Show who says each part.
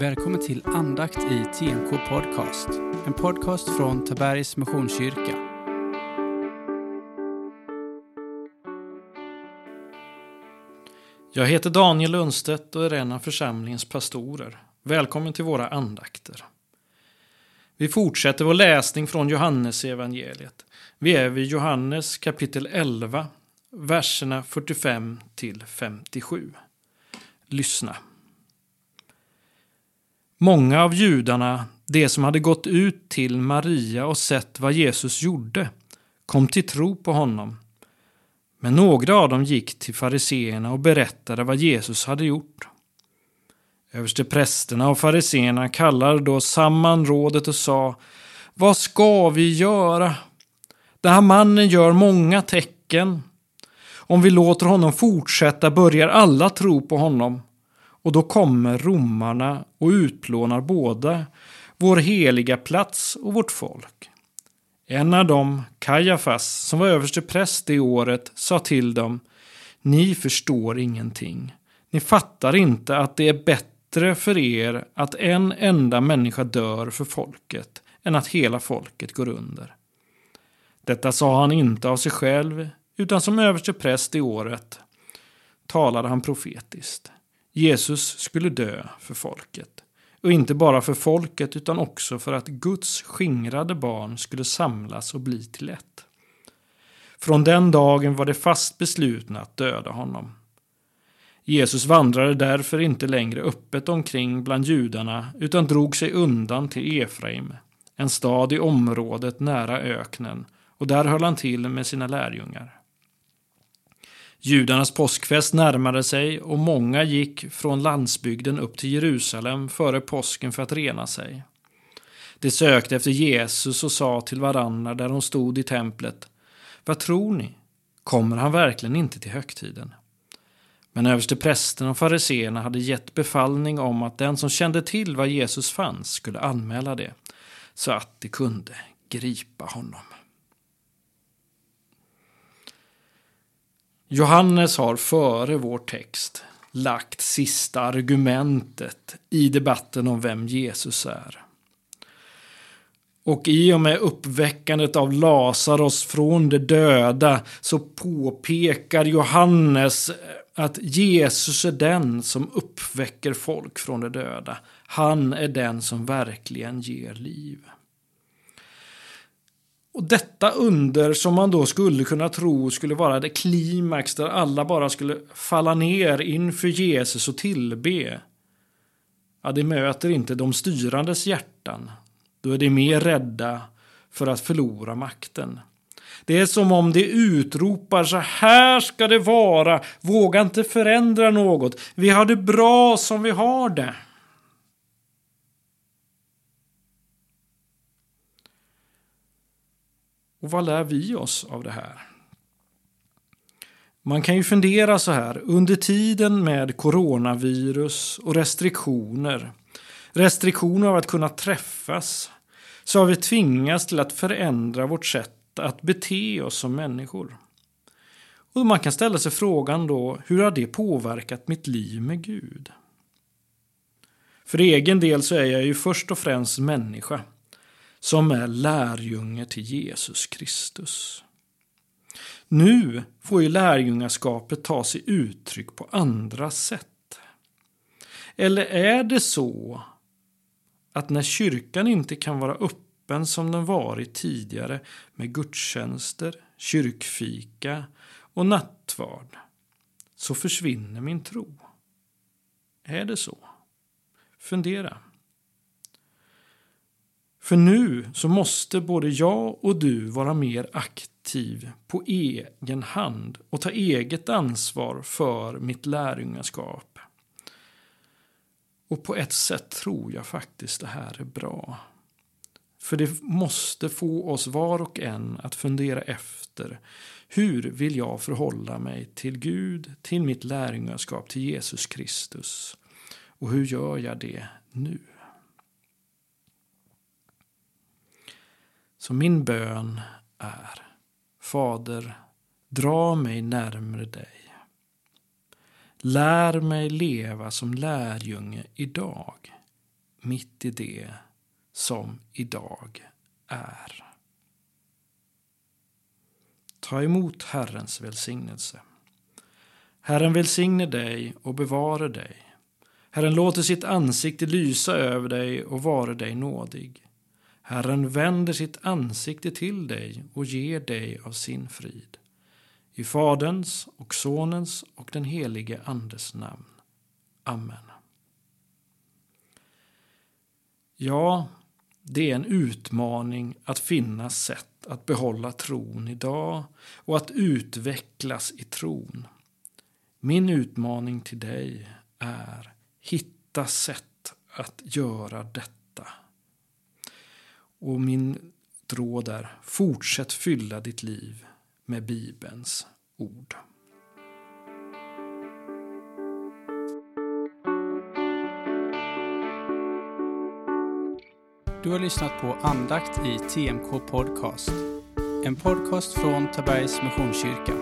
Speaker 1: Välkommen till andakt i TNK Podcast. En podcast från Tabergs Missionskyrka.
Speaker 2: Jag heter Daniel Lundstedt och är en av församlingens pastorer. Välkommen till våra andakter. Vi fortsätter vår läsning från Johannes evangeliet. Vi är vid Johannes kapitel 11, verserna 45 till 57. Lyssna. Många av judarna, de som hade gått ut till Maria och sett vad Jesus gjorde, kom till tro på honom. Men några av dem gick till fariseerna och berättade vad Jesus hade gjort. Översteprästerna och fariseerna kallade då samman rådet och sa Vad ska vi göra? Den här mannen gör många tecken. Om vi låter honom fortsätta börjar alla tro på honom och då kommer romarna och utplånar båda, vår heliga plats och vårt folk. En av dem, Kajafas, som var överste präst det året, sa till dem Ni förstår ingenting. Ni fattar inte att det är bättre för er att en enda människa dör för folket än att hela folket går under. Detta sa han inte av sig själv, utan som överste präst i året talade han profetiskt. Jesus skulle dö för folket. Och inte bara för folket utan också för att Guds skingrade barn skulle samlas och bli till ett. Från den dagen var det fast beslutna att döda honom. Jesus vandrade därför inte längre öppet omkring bland judarna utan drog sig undan till Efraim, en stad i området nära öknen, och där höll han till med sina lärjungar. Judarnas påskfest närmade sig och många gick från landsbygden upp till Jerusalem före påsken för att rena sig. De sökte efter Jesus och sa till varandra där de stod i templet. Vad tror ni? Kommer han verkligen inte till högtiden? Men översteprästen och fariseerna hade gett befallning om att den som kände till var Jesus fanns skulle anmäla det, så att de kunde gripa honom. Johannes har före vår text lagt sista argumentet i debatten om vem Jesus är. Och i och med uppväckandet av Lazarus från de döda så påpekar Johannes att Jesus är den som uppväcker folk från de döda. Han är den som verkligen ger liv. Och detta under som man då skulle kunna tro skulle vara det klimax där alla bara skulle falla ner inför Jesus och tillbe. Ja, det möter inte de styrandes hjärtan. Då är de mer rädda för att förlora makten. Det är som om de utropar så här ska det vara, våga inte förändra något, vi har det bra som vi har det. Och vad lär vi oss av det här? Man kan ju fundera så här, under tiden med coronavirus och restriktioner, restriktioner av att kunna träffas, så har vi tvingats till att förändra vårt sätt att bete oss som människor. Och man kan ställa sig frågan då, hur har det påverkat mitt liv med Gud? För egen del så är jag ju först och främst människa som är lärjunge till Jesus Kristus. Nu får ju lärjungaskapet ta sig uttryck på andra sätt. Eller är det så att när kyrkan inte kan vara öppen som den varit tidigare med gudstjänster, kyrkfika och nattvard så försvinner min tro? Är det så? Fundera. För nu så måste både jag och du vara mer aktiv på egen hand och ta eget ansvar för mitt lärjungaskap. Och på ett sätt tror jag faktiskt det här är bra. För det måste få oss var och en att fundera efter hur vill jag förhålla mig till Gud, till mitt lärjungaskap, till Jesus Kristus? Och hur gör jag det nu? Så min bön är Fader, dra mig närmre dig. Lär mig leva som lärjunge idag mitt i det som idag är. Ta emot Herrens välsignelse. Herren välsigne dig och bevare dig. Herren låter sitt ansikte lysa över dig och vare dig nådig. Herren vänder sitt ansikte till dig och ger dig av sin frid. I Faderns och Sonens och den helige Andes namn. Amen. Ja, det är en utmaning att finna sätt att behålla tron idag och att utvecklas i tron. Min utmaning till dig är hitta sätt att göra detta. Och min råd är fortsätt fylla ditt liv med Bibelns ord.
Speaker 1: Du har lyssnat på andakt i TMK Podcast. En podcast från Tabergs Missionskyrka.